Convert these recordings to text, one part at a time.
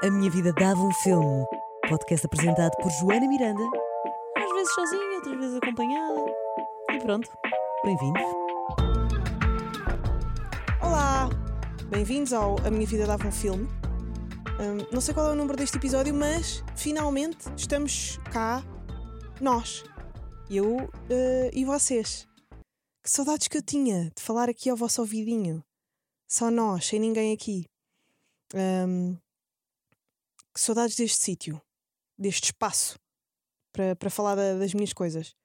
A Minha Vida Dava um Filme. Podcast apresentado por Joana Miranda. Às vezes sozinha, outras vezes acompanhada. E pronto, bem-vindos. Olá! Bem-vindos ao A Minha Vida Dava um Filme. Hum, não sei qual é o número deste episódio, mas finalmente estamos cá, nós, eu eh, e vocês. Que saudades que eu tinha de falar aqui ao vosso ouvidinho. Só nós, sem ninguém aqui. Hum, que saudades deste sítio, deste espaço para, para falar da- das minhas coisas.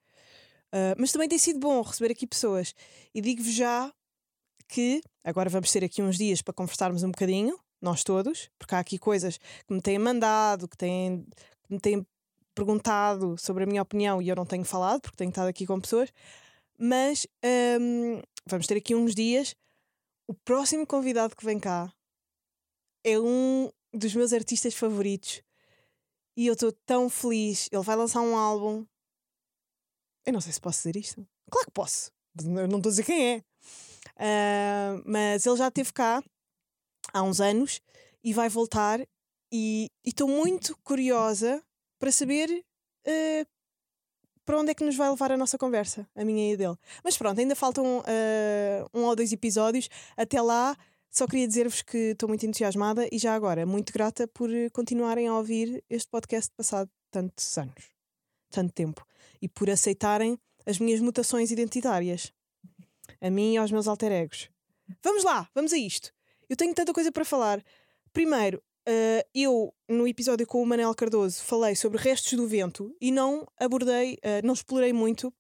Ah, mas também tem sido bom receber aqui pessoas. E digo-vos já que agora vamos ter aqui uns dias para conversarmos um bocadinho, nós todos, porque há aqui coisas que me têm mandado, que, têm, que me têm perguntado sobre a minha opinião e eu não tenho falado, porque tenho estado aqui com pessoas. Mas hum, vamos ter aqui uns dias. O próximo convidado que vem cá é um dos meus artistas favoritos e eu estou tão feliz. Ele vai lançar um álbum. Eu não sei se posso dizer isto. Claro que posso. Eu não estou a dizer quem é. Ah, mas ele já esteve cá há uns anos e vai voltar e estou muito curiosa para saber ah, para onde é que nos vai levar a nossa conversa, a minha e a dele. Mas pronto, ainda faltam ah, um ou dois episódios. Até lá, só queria dizer-vos que estou muito entusiasmada e já agora muito grata por eh, continuarem a ouvir este podcast passado tantos anos, tanto tempo, e por aceitarem as minhas mutações identitárias a mim e aos meus alter egos. Vamos lá, vamos a isto. Eu tenho tanta coisa para falar. Primeiro, eh, eu, no episódio com o Manel Cardoso, falei sobre restos do vento e não abordei, eh, não explorei muito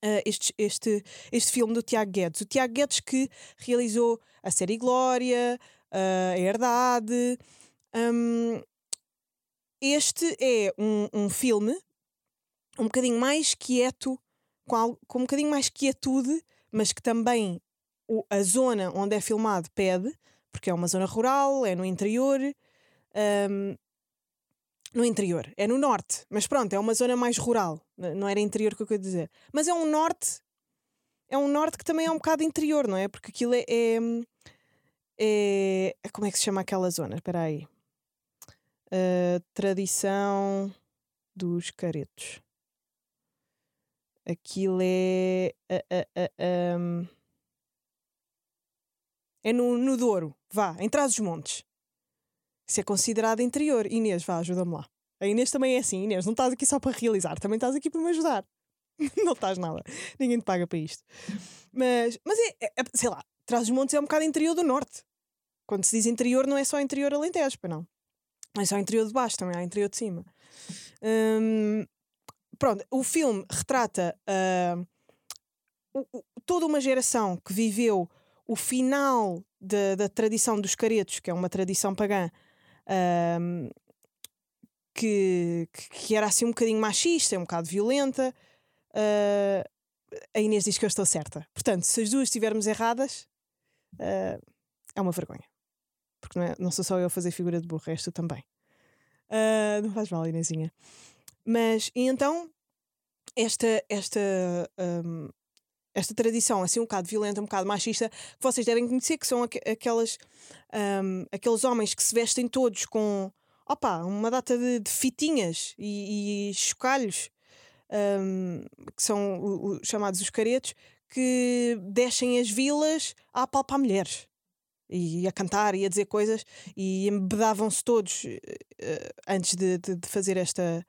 eh, este, este, este filme do Tiago Guedes. O Tiago Guedes que realizou a série Glória, eh, a Herdade. Hum, este é um, um filme um bocadinho mais quieto, com, al- com um bocadinho mais quietude, mas que também o- a zona onde é filmado pede, porque é uma zona rural, é no interior. hum, no interior, é no norte, mas pronto, é uma zona mais rural, não era interior que eu queria dizer. Mas é um norte, é um norte que também é um bocado interior, não é? Porque aquilo é. é, é- como é que se chama aquela zona? Espera aí. Ah, tradição dos caretos. Aquilo é. ah, ah, ahm, é no, no Douro, vá, em trás dos montes. Isso é considerado interior. Inês, vá, ajuda-me lá. A Inês também é assim, Inês, não estás aqui só para realizar, também estás aqui para me ajudar. não estás nada. Ninguém te paga para isto. Mas, mas é, é- é- sei lá, trás dos montes é um bocado interior do norte. Quando se diz interior, não é só interior alentejo, pois não. É só interior de baixo, também há interior de cima. Hum, pronto, o filme retrata ah, o- o- toda uma geração que viveu o final da, da tradição dos caretos, que é uma tradição pagã, ahm, que, que, era assim um bocadinho machista, um bocado violenta. Ah, a Inês diz que eu estou certa. Portanto, se as duas estivermos erradas, ah, é uma vergonha. Porque não, é- não sou só eu a fazer figura de burro, és também. Ah, não faz mal, Inezinha. Mas, e então, esta, esta, ahm, esta tradição assim um bocado violenta, um bocado machista, que vocês devem conhecer, que são aque- aquelas, ahm, aqueles homens que se vestem todos com opa, uma data de, de fitinhas e, e chocalhos, ahm, que são o- o- chamados os caretos, que descem as vilas a apalpar mulheres. E a cantar e a dizer coisas e embedavam-se todos eh, antes de, de- de fazer esta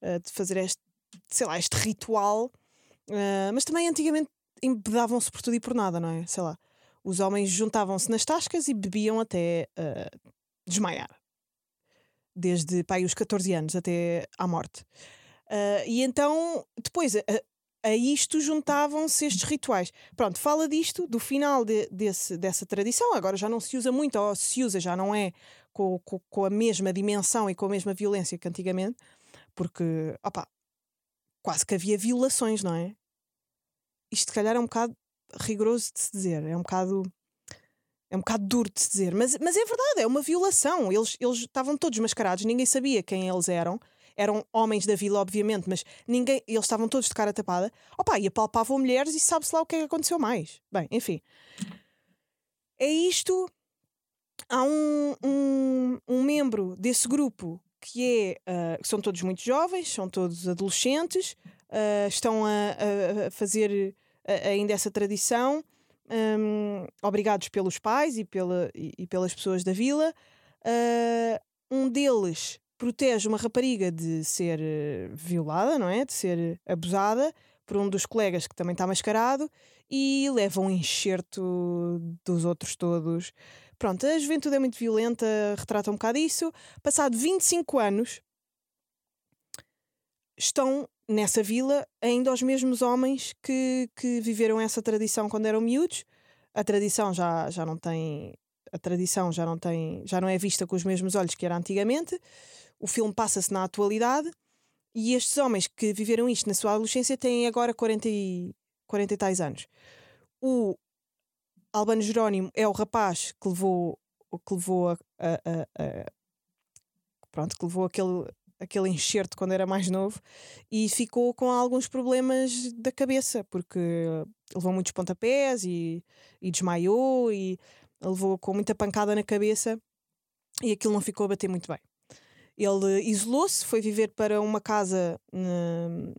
eh, de fazer este, sei lá, este ritual Uh, mas também antigamente embedavam-se por tudo e por nada, não é? Sei lá. Os homens juntavam-se nas tascas e bebiam até uh, desmaiar. Desde pai, os 14 anos até à morte. Uh, e então, depois, a, a isto juntavam-se estes rituais. Pronto, fala disto, do final de- desse, dessa tradição. Agora já não se usa muito, ou se usa, já não é com, com, com a mesma dimensão e com a mesma violência que antigamente, porque, opá, quase que havia violações, não é? Isto, se calhar, é um bocado rigoroso de se dizer, é um bocado. É um bocado duro de se dizer, mas, mas é verdade, é uma violação. Eles, eles estavam todos mascarados, ninguém sabia quem eles eram. Eram homens da vila, obviamente, mas ninguém. Eles estavam todos de cara tapada. Opa, e apalpavam mulheres e sabe-se lá o que é que aconteceu mais. Bem, enfim. É isto. há um, um, um membro desse grupo que é. Uh, são todos muito jovens, são todos adolescentes, uh, estão a, a, fazer ainda essa tradição, um, obrigados pelos pais e, pela, e, e pelas pessoas da vila. um deles protege uma rapariga de ser violada, não é? De ser abusada por um dos colegas que também está mascarado e leva um enxerto dos outros todos. Pronto, a juventude é muito violenta, retrata um bocado isso. Passado 25 anos, estão nessa vila ainda os mesmos homens que, que viveram essa tradição quando eram miúdos. A tradição já, já não tem. A tradição já não tem. já não é vista com os mesmos olhos que era antigamente. O filme passa-se na atualidade e estes homens que viveram isto na sua adolescência têm agora 40 e, 40 e tais anos. O Albano Jerónimo é o rapaz que levou, que levou a, a, a, a pronto, que levou aquele, aquele enxerto quando era mais novo e ficou com alguns problemas da cabeça, porque levou muitos pontapés e, e desmaiou e levou com muita pancada na cabeça e aquilo não ficou a bater muito bem. Ele isolou-se, foi viver para uma casa na,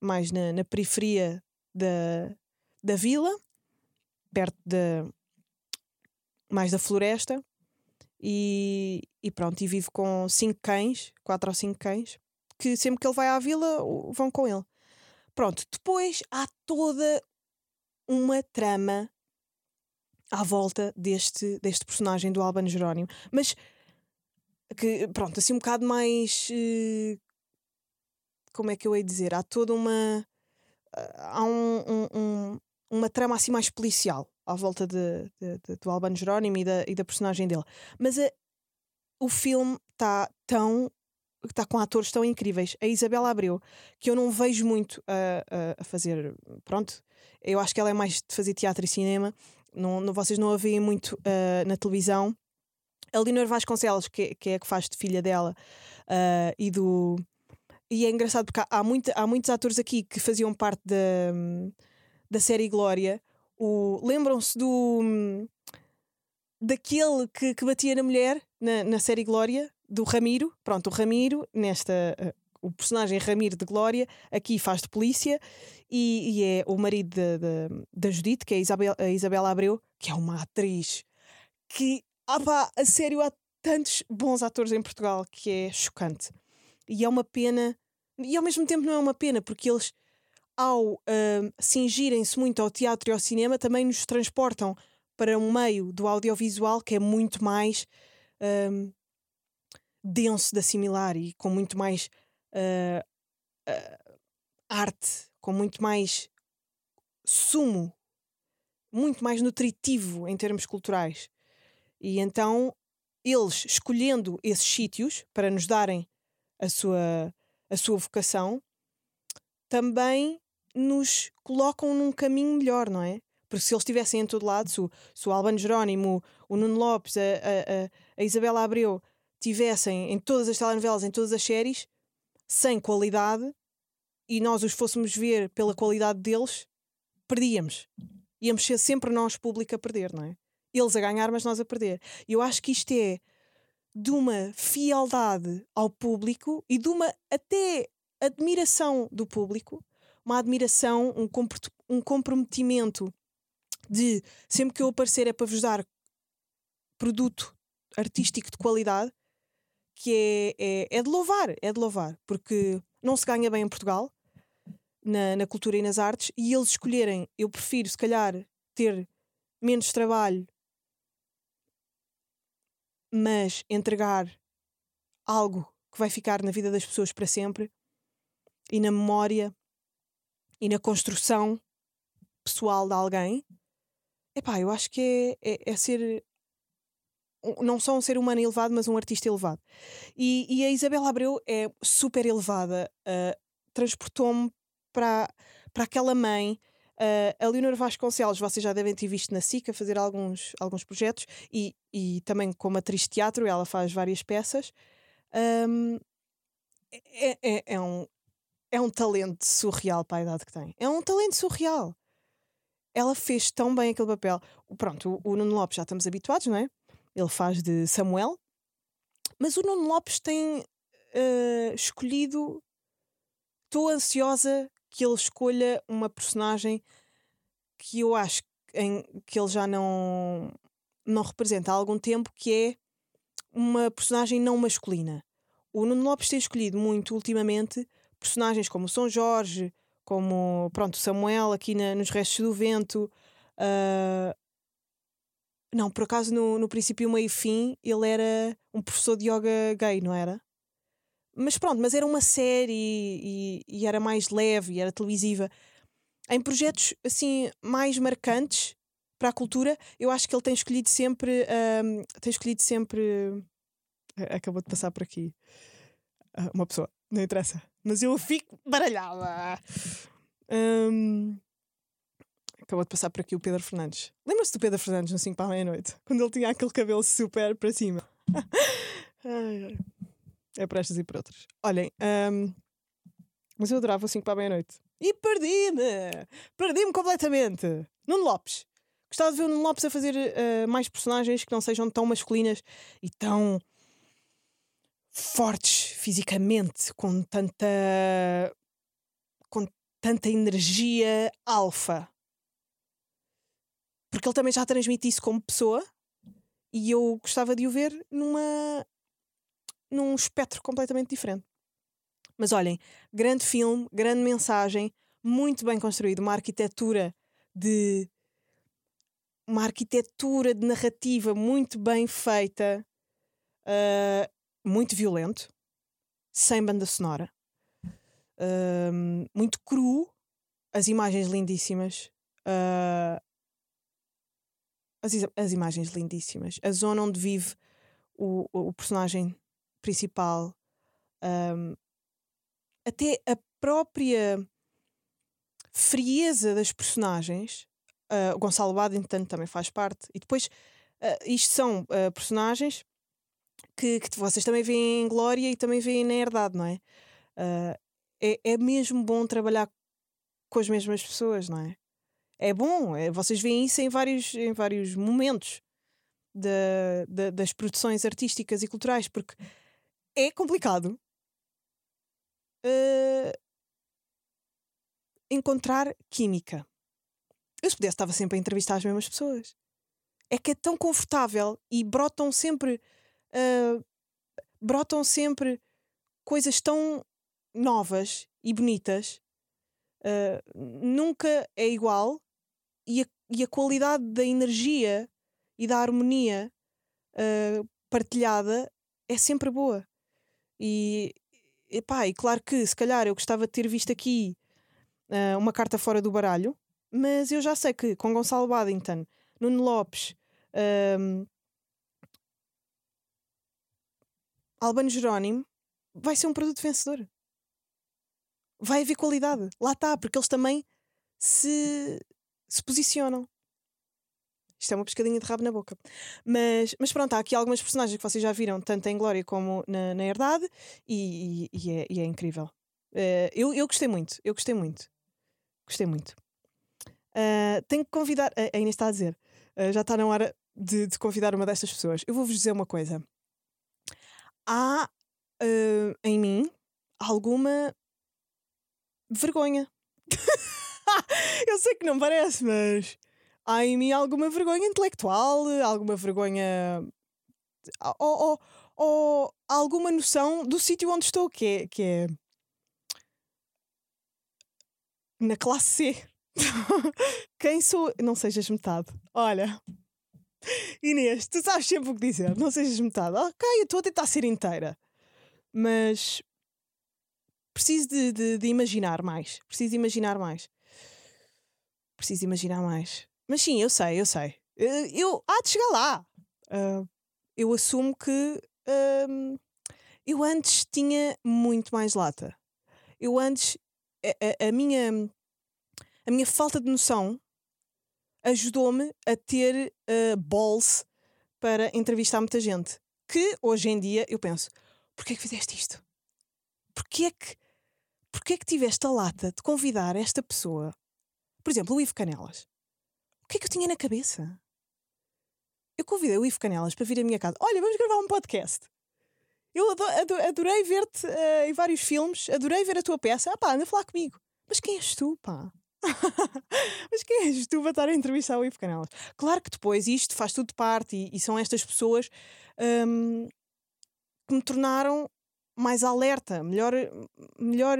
mais na, na periferia da, da vila perto da mais da floresta e, e pronto, e vive com cinco cães, quatro ou cinco cães, que sempre que ele vai à vila vão com ele. Pronto, depois há toda uma trama à volta deste, deste personagem do Albano Jerónimo, mas que pronto, assim um bocado mais uh, como é que eu hei dizer? Há toda uma há um, um, um, uma trama assim mais policial à volta de, de, de, do Albano Jerónimo e da, e da personagem dele. Mas a, eh, o filme está tão. está com atores tão incríveis. A Isabela Abreu, que eu não vejo muito a, a, fazer. Pronto, eu acho que ela é mais de fazer teatro e cinema. Não, não vocês não a veem muito uh, na televisão. A Leonor Vasconcelos, que, que é a que faz de filha dela, uh, e do. E é engraçado porque há, há, muito, há muitos atores aqui que faziam parte da. Da série Glória, o lembram-se do daquele que, que batia na mulher na, na série Glória, do Ramiro. Pronto, o Ramiro, nesta. Uh, o personagem Ramiro de Glória, aqui faz de polícia e, e é o marido da Judite, que é a Isabel, a Isabela Abreu, que é uma atriz que, ah a sério, há tantos bons atores em Portugal que é chocante. E é uma pena, e ao mesmo tempo não é uma pena, porque eles ao uh, cingirem-se muito ao teatro e ao cinema, também nos transportam para um meio do audiovisual que é muito mais uh, denso de assimilar e com muito mais uh, uh, arte, com muito mais sumo, muito mais nutritivo em termos culturais. E então eles escolhendo esses sítios para nos darem a sua, a sua vocação, também nos colocam num caminho melhor, não é? Porque se eles estivessem em todo lado, se o, se o Albano Jerónimo, o Nuno Lopes, a, a, a Isabela Abreu tivessem em todas as telenovelas, em todas as séries, sem qualidade, e nós os fôssemos ver pela qualidade deles, perdíamos. Íamos ser sempre nós, público, a perder, não é? Eles a ganhar, mas nós a perder. Eu acho que isto é de uma fialdade ao público e de uma até admiração do público uma admiração, um, um comprometimento de sempre que eu aparecer é para vos dar produto artístico de qualidade que é, é, é de louvar, é de louvar, porque não se ganha bem em Portugal na, na cultura e nas artes e eles escolherem, eu prefiro se calhar ter menos trabalho mas entregar algo que vai ficar na vida das pessoas para sempre e na memória e na construção pessoal de alguém, epá, eu acho que é, é, é ser não só um ser humano elevado, mas um artista elevado. E, e a Isabela Abreu é super elevada, uh, transportou-me para, para aquela mãe. Uh, a Leonor Vasconcelos, vocês já devem ter visto na SICA fazer alguns, alguns projetos e, e também como atriz de teatro, ela faz várias peças. Um, é, é, é, um, é um talento surreal para a idade que tem. É um talento surreal. Ela fez tão bem aquele papel. Pronto, o, o Nuno Lopes já estamos habituados, não é? Ele faz de Samuel. Mas o Nuno Lopes tem uh, escolhido. Estou ansiosa que ele escolha uma personagem que eu acho em, que ele já não, não representa há algum tempo, que é uma personagem não masculina. O Nuno Lopes tem escolhido muito ultimamente personagens como São Jorge, como pronto, Samuel aqui na, nos Restos do Vento. Uh, não, por acaso no, no princípio, meio e fim, ele era um professor de yoga gay, não era? Mas pronto, mas era uma série e, e era mais leve e era televisiva. Em projetos assim mais marcantes para a cultura, eu acho que ele tem escolhido sempre. Um, tem escolhido sempre. Acabou de passar por aqui ah, uma pessoa, não interessa. Mas eu fico baralhada. Um, acabou de passar por aqui o Pedro Fernandes. Lembra-se do Pedro Fernandes no 5 para a meia-noite? Quando ele tinha aquele cabelo super para cima. É para estas e para outras. Olhem, um, mas eu adorava o 5 para a meia-noite. E perdi-me! Perdi-me completamente! Nuno Lopes. Gostava de ver o Nuno Lopes a fazer uh, mais personagens que não sejam tão masculinas e tão fortes fisicamente, com tanta. com tanta energia alfa. Porque ele também já transmite isso como pessoa e eu gostava de o ver numa num espectro completamente diferente. Mas olhem, grande filme, grande mensagem, muito bem construído, uma arquitetura de uma arquitetura de narrativa muito bem feita, uh, muito violento, sem banda sonora, muito cru, as imagens lindíssimas. Uh, as, as imagens lindíssimas. A zona onde vive o, o personagem principal, um, até a própria frieza das personagens. Uh, o Gonçalo Baddington também faz parte. E depois, uh, isto são uh, personagens que, que, vocês também veem em Glória e também veem na Herdade, não é? é? É mesmo bom trabalhar com as mesmas pessoas, não é? É bom, é, vocês veem isso em vários, em vários momentos de, de, das produções artísticas e culturais, porque é complicado uh, encontrar química. Eu, se pudesse, estava sempre a entrevistar as mesmas pessoas. É que é tão confortável e brotam sempre. Uh, brotam sempre coisas tão novas e bonitas. Uh, nunca é igual e a, e a, qualidade da energia e da harmonia uh, partilhada é sempre boa. E, epá, e claro que se calhar eu gostava de ter visto aqui uh, uma carta fora do baralho, mas eu já sei que com Gonçalo Baddington, Nuno Lopes, um, Albano Jerónimo, vai ser um produto vencedor. Vai haver qualidade. Lá está, porque eles também se, se posicionam. Isto é uma pescadinha de rabo na boca. Mas, mas pronto, há aqui algumas personagens que vocês já viram, tanto em Glória como na, na Herdade, e, e, e, é, e é, incrível. Uh, eu, eu gostei muito, eu gostei muito. Gostei muito. Uh, tenho que convidar, a Inês está a dizer, uh, já está na hora de, de, convidar uma destas pessoas. Eu vou-vos dizer uma coisa. Há em mim alguma vergonha. eu sei que não parece, mas há em mim alguma vergonha intelectual, alguma vergonha. ou, ou, ou alguma noção do sítio onde estou, que é, que é. na classe C. Quem sou? Não sejas metade. Olha. Inês, tu sabes sempre o que dizer. Não sejas metade. Ok, eu estou a tentar ser inteira. Mas preciso de, de, de, imaginar mais. Preciso de imaginar mais. Preciso de imaginar mais. Mas sim, eu sei, eu sei. Eh, eu, há de chegar lá. Uh, eu assumo que uh, eu antes tinha muito mais lata. Eu antes, a, a, a minha, a minha falta de noção ajudou-me a ter uh, balls para entrevistar muita gente. Que hoje em dia eu penso: porquê é que fizeste isto? Porquê é que, porquê é que tiveste a lata de convidar esta pessoa? Por exemplo, o Ivo Canelas. O que é que eu tinha na cabeça? eu convidei o Ivo Canelas para vir à minha casa. Olha, vamos gravar um podcast. Eu adorei ver-te uh, em vários filmes, adorei ver a tua peça. Ah pá, anda a falar comigo. Mas quem és tu, pá? Mas quem és tu para estar a entrevistar o Ivo Canelas? Claro que depois isto faz tudo parte e, e são estas pessoas um, que me tornaram mais alerta, melhor, melhor,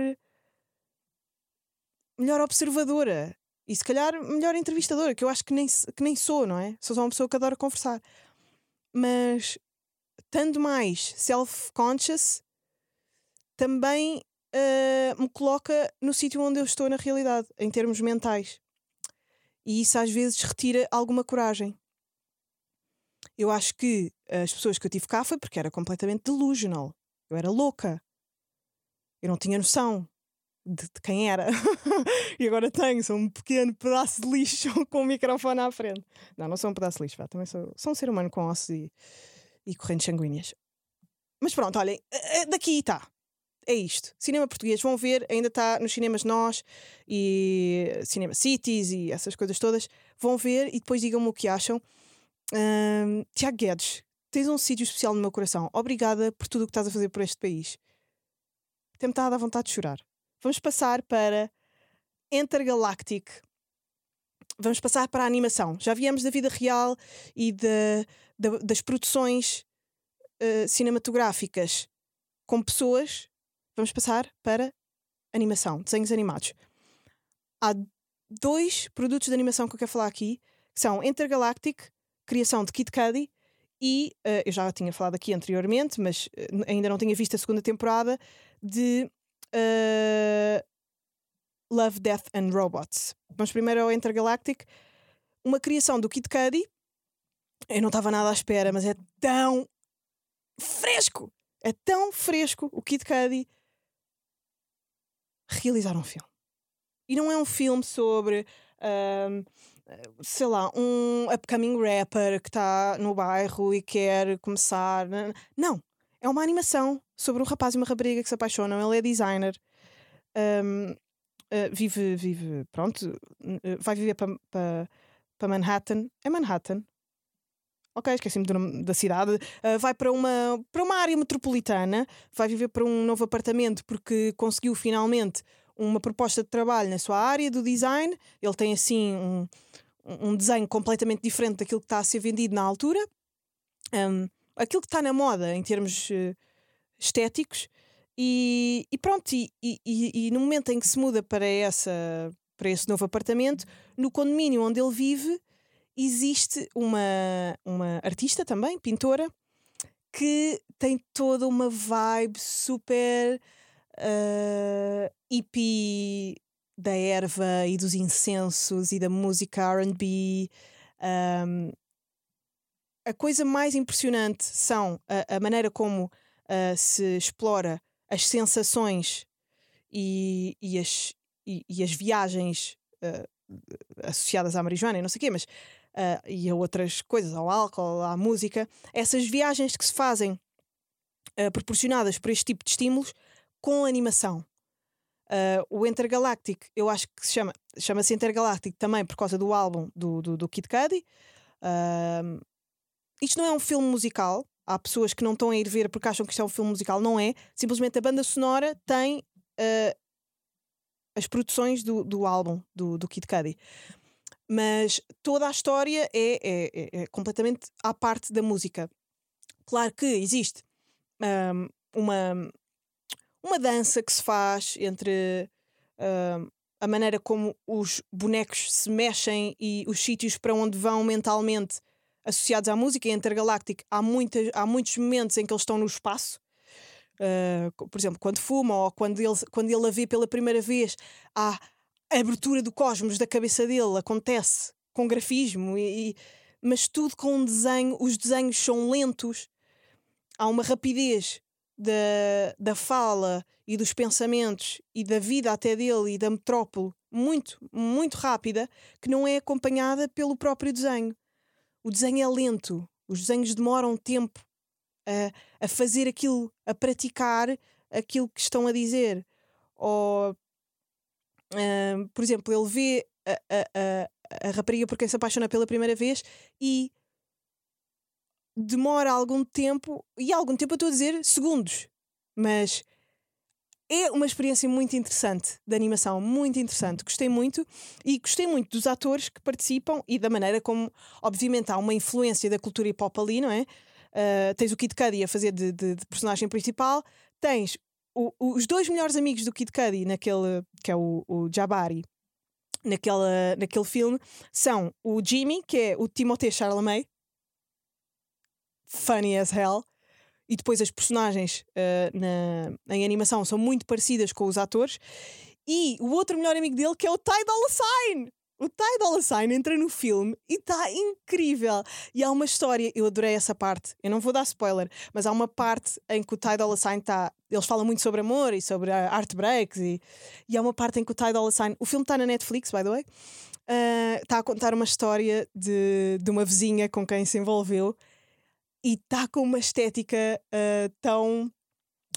melhor observadora e se calhar melhor entrevistadora, que eu acho que nem, que nem sou, não é? Sou só uma pessoa que adora conversar. Mas estando mais self-conscious, também uh, me coloca no sítio onde eu estou na realidade, em termos mentais. E isso às vezes retira alguma coragem. Eu acho que as pessoas que eu tive cá foi porque era completamente delusional. Eu era louca. Eu não tinha noção de, de quem era. e agora tenho, sou um pequeno pedaço de lixo com o microfone à frente. Não, não sou um pedaço de lixo, também sou, sou um ser humano com ossos e, e correntes sanguíneas. Mas pronto, olhem, eh, eh, daqui está. É isto. Cinema português, vão ver, ainda está nos cinemas Nós e Cinema Cities e essas coisas todas. Vão ver e depois digam-me o que acham. Um, Tiago Guedes, tens um sítio especial no meu coração. Obrigada por tudo o que estás a fazer por este país. Tem-me estado à vontade de chorar. Vamos passar para Intergalactic. Vamos passar para a animação. Já viemos da vida real e de, de das produções uh, cinematográficas com pessoas. Vamos passar para animação, desenhos animados. Há dois produtos de animação que eu quero falar aqui, que são Intergalactic, criação de Kid Cudi, e uh, eu já tinha falado aqui anteriormente, mas uh, ainda não tinha visto a segunda temporada de uh, Love, Death and Robots. Vamos primeiro ao Intergalactic, uma criação do Kid Cudi. Eu não estava nada à espera, mas é tão fresco! É tão fresco o Kid Cudi realizar um filme. E não é um filme sobre. Um, sei lá, um upcoming rapper que está no bairro e quer começar. Não. É uma animação sobre um rapaz e uma rapariga que se apaixonam. Ele é designer. Um, uh, eh, vive, vive, pronto, uh, vai viver para pa, pa Manhattan. É Manhattan? Ok, esqueci-me da cidade. Uh, vai para uma, para uma área metropolitana, vai viver para um novo apartamento porque conseguiu finalmente uma proposta de trabalho na sua área do design. Ele tem assim um, um desenho completamente diferente daquilo que está a ser vendido na altura. Um, aquilo que está na moda em termos uh, estéticos. E, e pronto, e, e, e, no momento em que se muda para, essa, para esse novo apartamento, no condomínio onde ele vive, existe uma, uma artista também, pintora, que tem toda uma vibe super uh, hippie da erva e dos incensos e da música RB. Um, a coisa mais impressionante são a, a maneira como uh, se explora as sensações e, e, as, e, e as viagens uh, associadas à marijuana e não sei o quê, mas uh, e a outras coisas, ao álcool, à música, essas viagens que se fazem proporcionadas por este tipo de estímulos com animação. Uh, o Intergalactic, eu acho que se chama, chama-se Intergalactic também por causa do álbum do, do, do Kid Cudi. Uh, isto não é um filme musical. Há pessoas que não estão a ir ver porque acham que isto é um filme musical. Não é. Simplesmente a banda sonora tem uh, as produções do, do álbum do, do Kid Cudi. Mas toda a história é, é, é, é completamente à parte da música. Claro que existe um, uma, uma dança que se faz entre uh, a maneira como os bonecos se mexem e os sítios para onde vão mentalmente associados à música. Em Intergalactic há, muitas, há muitos momentos em que eles estão no espaço. Uh, por exemplo, quando fumam ou quando ele, quando ele a vê pela primeira vez, há a abertura do cosmos da cabeça dele, acontece com grafismo, e, e, mas tudo com um desenho. Os desenhos são lentos, há uma rapidez da, da fala e dos pensamentos e da vida até dele e da metrópole muito, muito rápida, que não é acompanhada pelo próprio desenho. O desenho é lento, os desenhos demoram tempo a, a fazer aquilo, a praticar aquilo que estão a dizer. Ou, por exemplo, ele vê a, a, a, a rapariga por quem se apaixona pela primeira vez e demora algum tempo, e algum tempo eu estou a dizer segundos, mas é uma experiência muito interessante de animação, muito interessante. Gostei muito e gostei muito dos atores que participam e da maneira como, obviamente, há uma influência da cultura hip hop ali, não é? Uh, tens o Kid Cudi a fazer de, de, de personagem principal, tens o, os dois melhores amigos do Kid Cudi, naquele, que é o, o Jabari, naquela, naquele filme, são o Jimmy, que é o Timothée Chalamet, funny as hell, e depois as personagens uh, na, em animação são muito parecidas com os atores. E o outro melhor amigo dele, que é o Ty Dolla Sign. O Ty Dolla Sign entra no filme e está incrível. E há uma história, eu adorei essa parte. Eu não vou dar spoiler, mas há uma parte em que o Ty Dolla Sign está. Eles falam muito sobre amor e sobre art breaks. E, e há uma parte em que o Ty Dolla Sign. O filme está na Netflix, by the way. Uh, está a contar uma história de, de uma vizinha com quem se envolveu e está com uma estética uh, tão.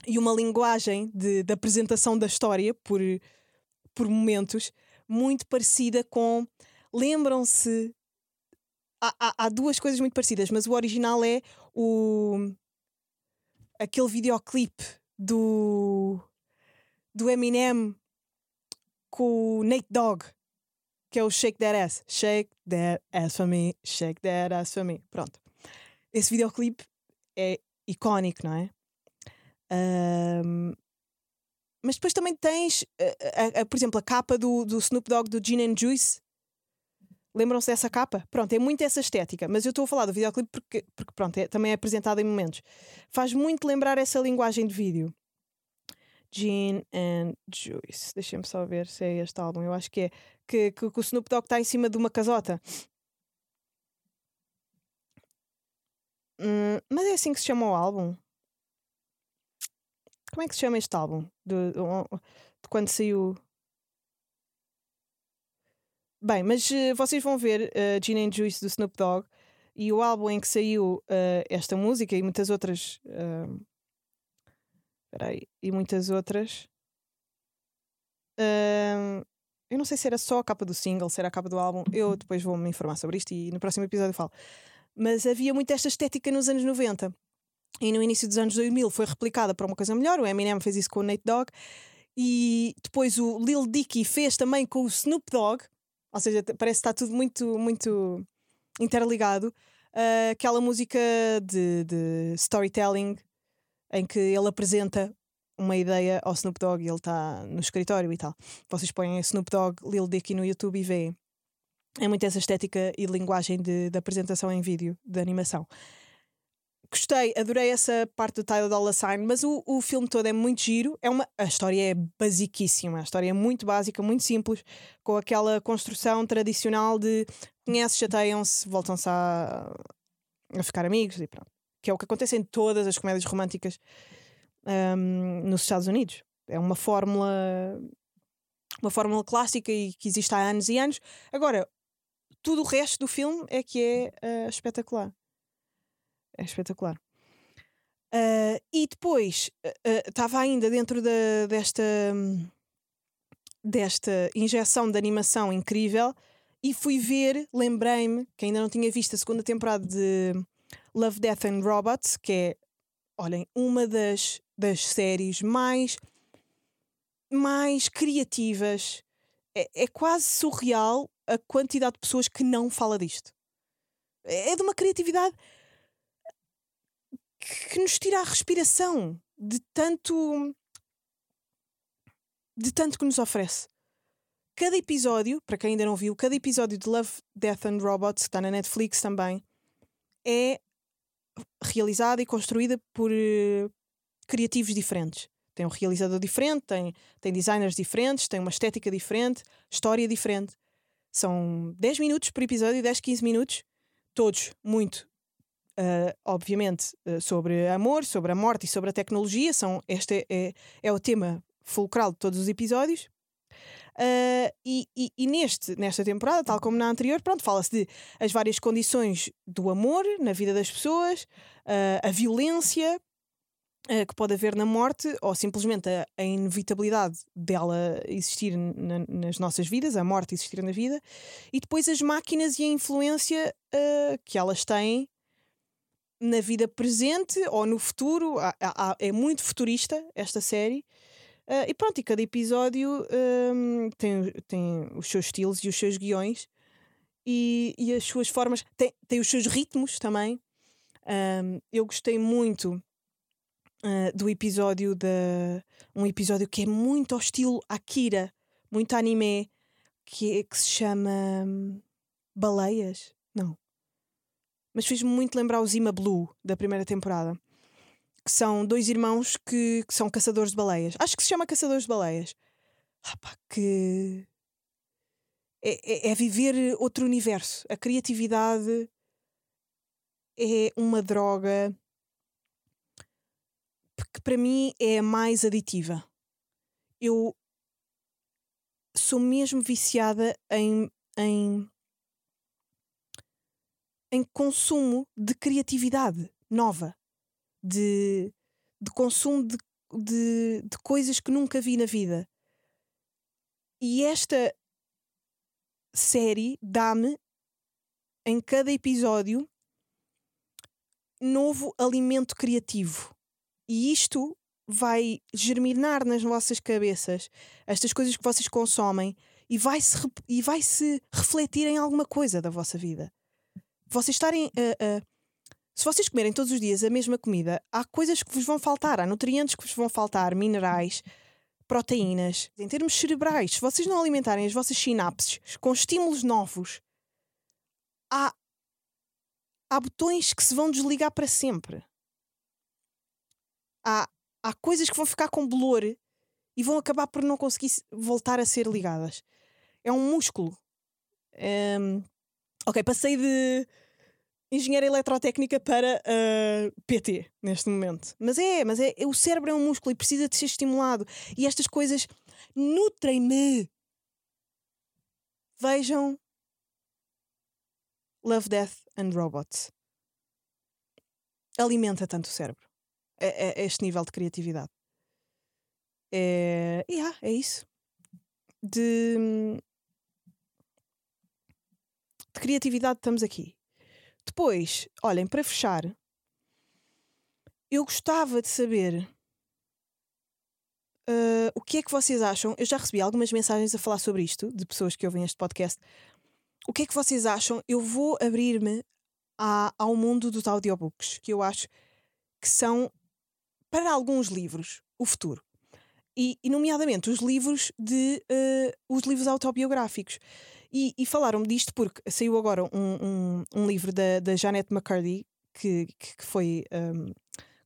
e uma linguagem de, de apresentação da história por, por momentos muito parecida com. Lembram-se. Há, há, há, duas coisas muito parecidas, mas o original é o. aquele videoclipe do. do Eminem com o Nate Dogg, que é o Shake That Ass. Shake That Ass for me, Shake That Ass for me. Pronto esse videoclipe é icónico, não é? Um, mas depois também tens, a, por exemplo, a capa do, do Snoop Dogg do Gin and Juice. Lembram-se dessa capa? Pronto, é muito essa estética, mas eu estou a falar do videoclipe porque, porque pronto, é, também é apresentado em momentos. Faz muito lembrar essa linguagem de vídeo. Gin and Juice. Deixem-me só ver se é este álbum. Eu acho que é. Que, que, que o Snoop Dogg está em cima de uma casota. Hum, mas é assim que se chama o álbum? Como é que se chama este álbum? De, de, de quando saiu. Bem, mas uh, vocês vão ver uh, Gin and Juice do Snoop Dogg e o álbum em que saiu uh, esta música e muitas outras. Uh, peraí, e muitas outras. Uh, eu não sei se era só a capa do single, se era a capa do álbum. Eu depois vou me informar sobre isto e no próximo episódio falo. Mas havia muito esta estética nos anos 90. E no início dos anos 2000 foi replicada para uma coisa melhor. O Eminem fez isso com o Nate Dogg. E depois o Lil Dicky fez também com o Snoop Dogg. Ou seja, parece que está tudo muito, muito interligado. Uh, aquela música de, de storytelling em que ele apresenta uma ideia ao Snoop Dogg e ele está no escritório e tal. Vocês põem Snoop Dogg, Lil Dicky no YouTube e veem é muito essa estética e linguagem de, de apresentação em vídeo, de animação. Gostei, adorei essa parte do Tyler Dollar Sign, mas o, o filme todo é muito giro. É uma, a história é basiquíssima, a história é muito básica, muito simples, com aquela construção tradicional de conheces, chateiam-se, voltam-se a, a ficar amigos e pronto. Que é o que acontece em todas as comédias românticas um, nos Estados Unidos. É uma fórmula uma fórmula clássica e que existe há anos e anos. Agora, tudo o resto do filme é que é uh, espetacular. É espetacular. Uh, e depois estava uh, ainda dentro de, desta, desta injeção de animação incrível e fui ver, lembrei-me que ainda não tinha visto a segunda temporada de Love, Death and Robots, que é, olhem, uma das, das séries mais, mais criativas. É, é quase surreal a quantidade de pessoas que não fala disto. É de uma criatividade que nos tira a respiração de tanto de tanto que nos oferece. Cada episódio, para quem ainda não viu, cada episódio de Love, Death and Robots, que está na Netflix também, é realizada e construída por uh, criativos diferentes. Tem um realizador diferente, tem, tem designers diferentes, tem uma estética diferente, história diferente. São 10 minutos por episódio, 10, 15 minutos, todos muito, uh, obviamente, uh, sobre amor, sobre a morte e sobre a tecnologia. São, este é, é o tema fulcral de todos os episódios. Uh, e, e, e, neste, nesta temporada, tal como na anterior, pronto, fala-se de as várias condições do amor na vida das pessoas, a violência, que pode haver na morte ou simplesmente a, a inevitabilidade dela existir na, nas nossas vidas, a morte existir na vida, e depois as máquinas e a influência que elas têm na vida presente ou no futuro. Há- há- é muito futurista esta série. Ah, e pronto, e cada episódio hum, tem, tem os seus estilos e os seus guiões e, e as suas formas, tem, tem os seus ritmos também. Hum, eu gostei muito ah, do episódio da um episódio que é muito ao estilo Akira, muito anime, que, é- que se chama hum, Baleias? Não. Mas fez-me muito lembrar o Zima Blue da primeira temporada. Que são dois irmãos que, que são caçadores de baleias. Acho que se chama Caçadores de Baleias. Ah, pá, que. É, é- é viver outro universo. A criatividade é uma droga que para mim é a mais aditiva. Eu sou mesmo viciada em, em, em consumo de criatividade nova, de, de consumo de, de, de coisas que nunca vi na vida. E esta série dá-me em cada episódio novo alimento criativo. E isto vai germinar nas vossas cabeças estas coisas que vocês consomem e vai-se rep- e vai -se refletir em alguma coisa da vossa vida. Vocês estarem a- a- se vocês comerem todos os dias a mesma comida, há coisas que vos vão faltar, há nutrientes que vos vão faltar, minerais, proteínas. Em termos cerebrais, se vocês não alimentarem as vossas sinapses com estímulos novos, há, há botões que se vão desligar para sempre. Há, há coisas que vão ficar com bolor e vão acabar por não conseguir voltar a ser ligadas. É um músculo. Ehm, ok, passei de engenheira eletrotécnica para ah, PT neste momento. Mas é, mas é, o cérebro é um músculo e precisa de ser estimulado. E estas coisas nutrem-me. Vejam Love, Death and Robots. Alimenta tanto o cérebro. É, é- este nível de criatividade. É, yeah, é isso. De, de criatividade estamos aqui. Depois, olhem, para fechar, eu gostava de saber ah, o que é que vocês acham. Eu já recebi algumas mensagens a falar sobre isto, de pessoas que ouvem este podcast. O que é que vocês acham? Eu vou abrir-me ao mundo dos audiobooks, que eu acho que são, para alguns livros, o futuro. E, e nomeadamente os livros de eh, os livros autobiográficos. E, e falaram-me disto porque saiu agora um, um, um livro da, da Janet McCurdy, que, que, que foi, um,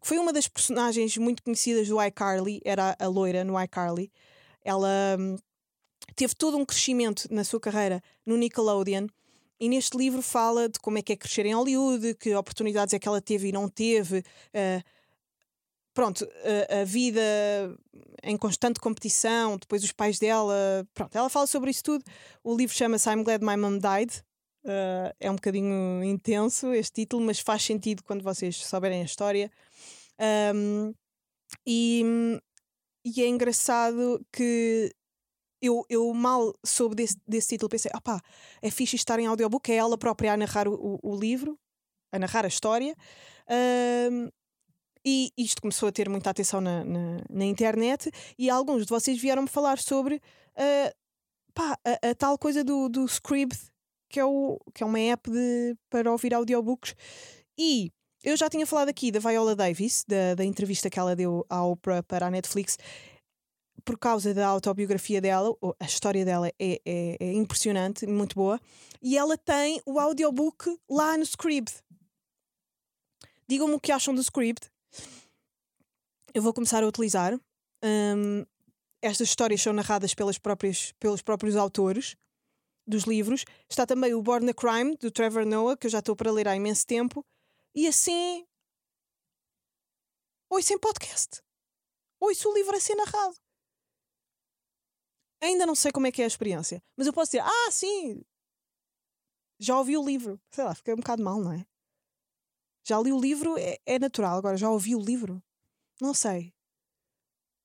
foi uma das personagens muito conhecidas do iCarly, era a loira no iCarly. Ela hum, teve todo um crescimento na sua carreira no Nickelodeon. E neste livro fala de como é que é crescer em Hollywood, que oportunidades é que ela teve e não teve, eh, pronto, a, a vida em constante competição, depois os pais dela, pronto, ela fala sobre isso tudo. O livro chama-se I'm Glad My Mom Died. Uh, é um bocadinho intenso este título, mas faz sentido quando vocês souberem a história. Um, e, e é engraçado que eu, eu mal soube desse, desse título, pensei, ah pá, é fixe estar em audiobook, é ela própria a narrar o, o, o livro, a narrar a história. Um, e isto começou a ter muita atenção na, na, na internet e alguns de vocês vieram-me falar sobre uh, pá, a, a tal coisa do, do Scribd, que é, o, que é uma app de, para ouvir audiobooks. E eu já tinha falado aqui da Viola Davis, da, da entrevista que ela deu à Oprah para a Netflix, por causa da autobiografia dela, a história dela é, é, é impressionante, muito boa, e ela tem o audiobook lá no Scribd. Digam-me o que acham do Scribd. Eu vou começar a utilizar. Um, estas histórias são narradas pelas próprias, pelos próprios autores dos livros. Está também o Born a Crime, do Trevor Noah, que eu já estou para ler há imenso tempo. E assim. Ouço em podcast. Ouço o livro a ser narrado. Ainda não sei como é que é a experiência, mas eu posso dizer: Ah, sim, já ouvi o livro. Sei lá, fiquei um bocado mal, não é? Já li o livro, é, é natural. Agora, já ouvi o livro? Não sei.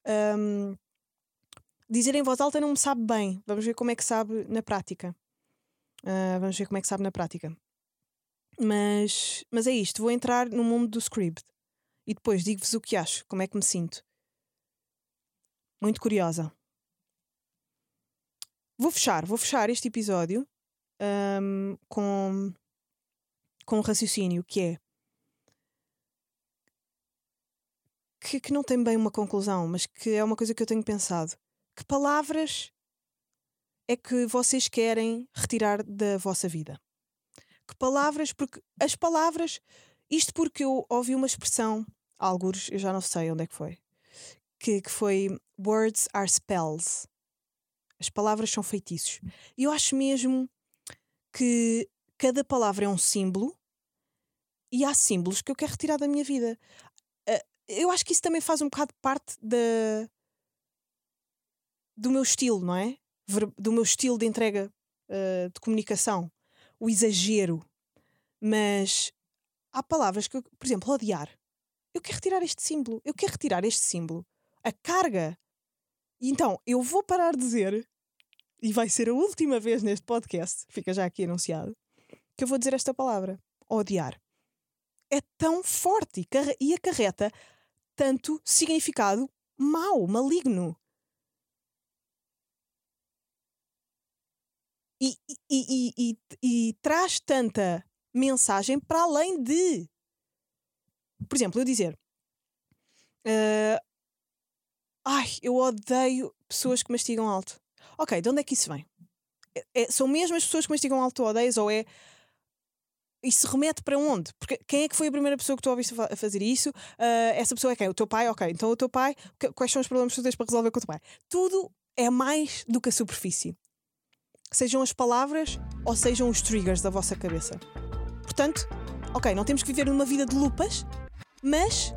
Um, dizer em voz alta não me sabe bem. Vamos ver como é que sabe na prática. Uh, vamos ver como é que sabe na prática. Mas, mas é isto, vou entrar no mundo do script e depois digo-vos o que acho, como é que me sinto. Muito curiosa. Vou fechar, vou fechar este episódio um, com, com um raciocínio que é que, que não tem bem uma conclusão, mas que é uma coisa que eu tenho pensado. Que palavras é que vocês querem retirar da vossa vida? Que palavras, porque as palavras, isto porque eu ouvi uma expressão, alguns, eu já não sei onde é que foi, que, que foi words are spells. As palavras são feitiços. E eu acho mesmo que cada palavra é um símbolo e há símbolos que eu quero retirar da minha vida. Eu acho que isso também faz um bocado parte da, do meu estilo, não é? Do meu estilo de entrega uh, de comunicação. O exagero. Mas há palavras que, eu, por exemplo, odiar. Eu quero retirar este símbolo. Eu quero retirar este símbolo. A carga. E então, eu vou parar de dizer, e vai ser a última vez neste podcast, fica já aqui anunciado, que eu vou dizer esta palavra: odiar. É tão forte e acarreta tanto significado mau, maligno. E, e, e, e, traz tanta mensagem para além de. Por exemplo, eu dizer. Uh, ai, eu odeio pessoas que mastigam alto. Ok, de onde é que isso vem? É, é, são mesmo as pessoas que mastigam alto ou odeias ou é. Isso remete para onde? Porque quem é que foi a primeira pessoa que tu ouviste a fazer isso? Uh, essa pessoa é quem? O teu pai? Ok, então o teu pai, quais são os problemas que tu tens para resolver com o teu pai? Tudo é mais do que a superfície sejam as palavras ou sejam os triggers da vossa cabeça. Portanto, ok, não temos que viver numa vida de lupas, mas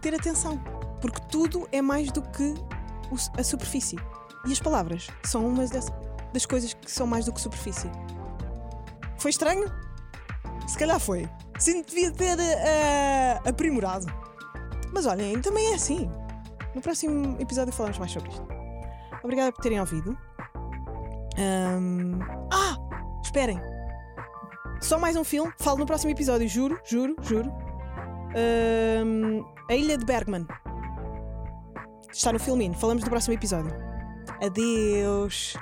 ter atenção, porque tudo é mais do que a superfície. E as palavras são uma das, coisas que são mais do que superfície. Foi estranho? Se calhar foi. Sim, devia ter uh, aprimorado. Mas olhem, também é assim. No próximo episódio falamos mais sobre isto. Obrigada por terem ouvido. Um... Ah! Esperem! Só mais um filme, falo no próximo episódio, juro, juro, juro. Um... A Ilha de Bergman. Está no filminho, falamos no próximo episódio. Adeus!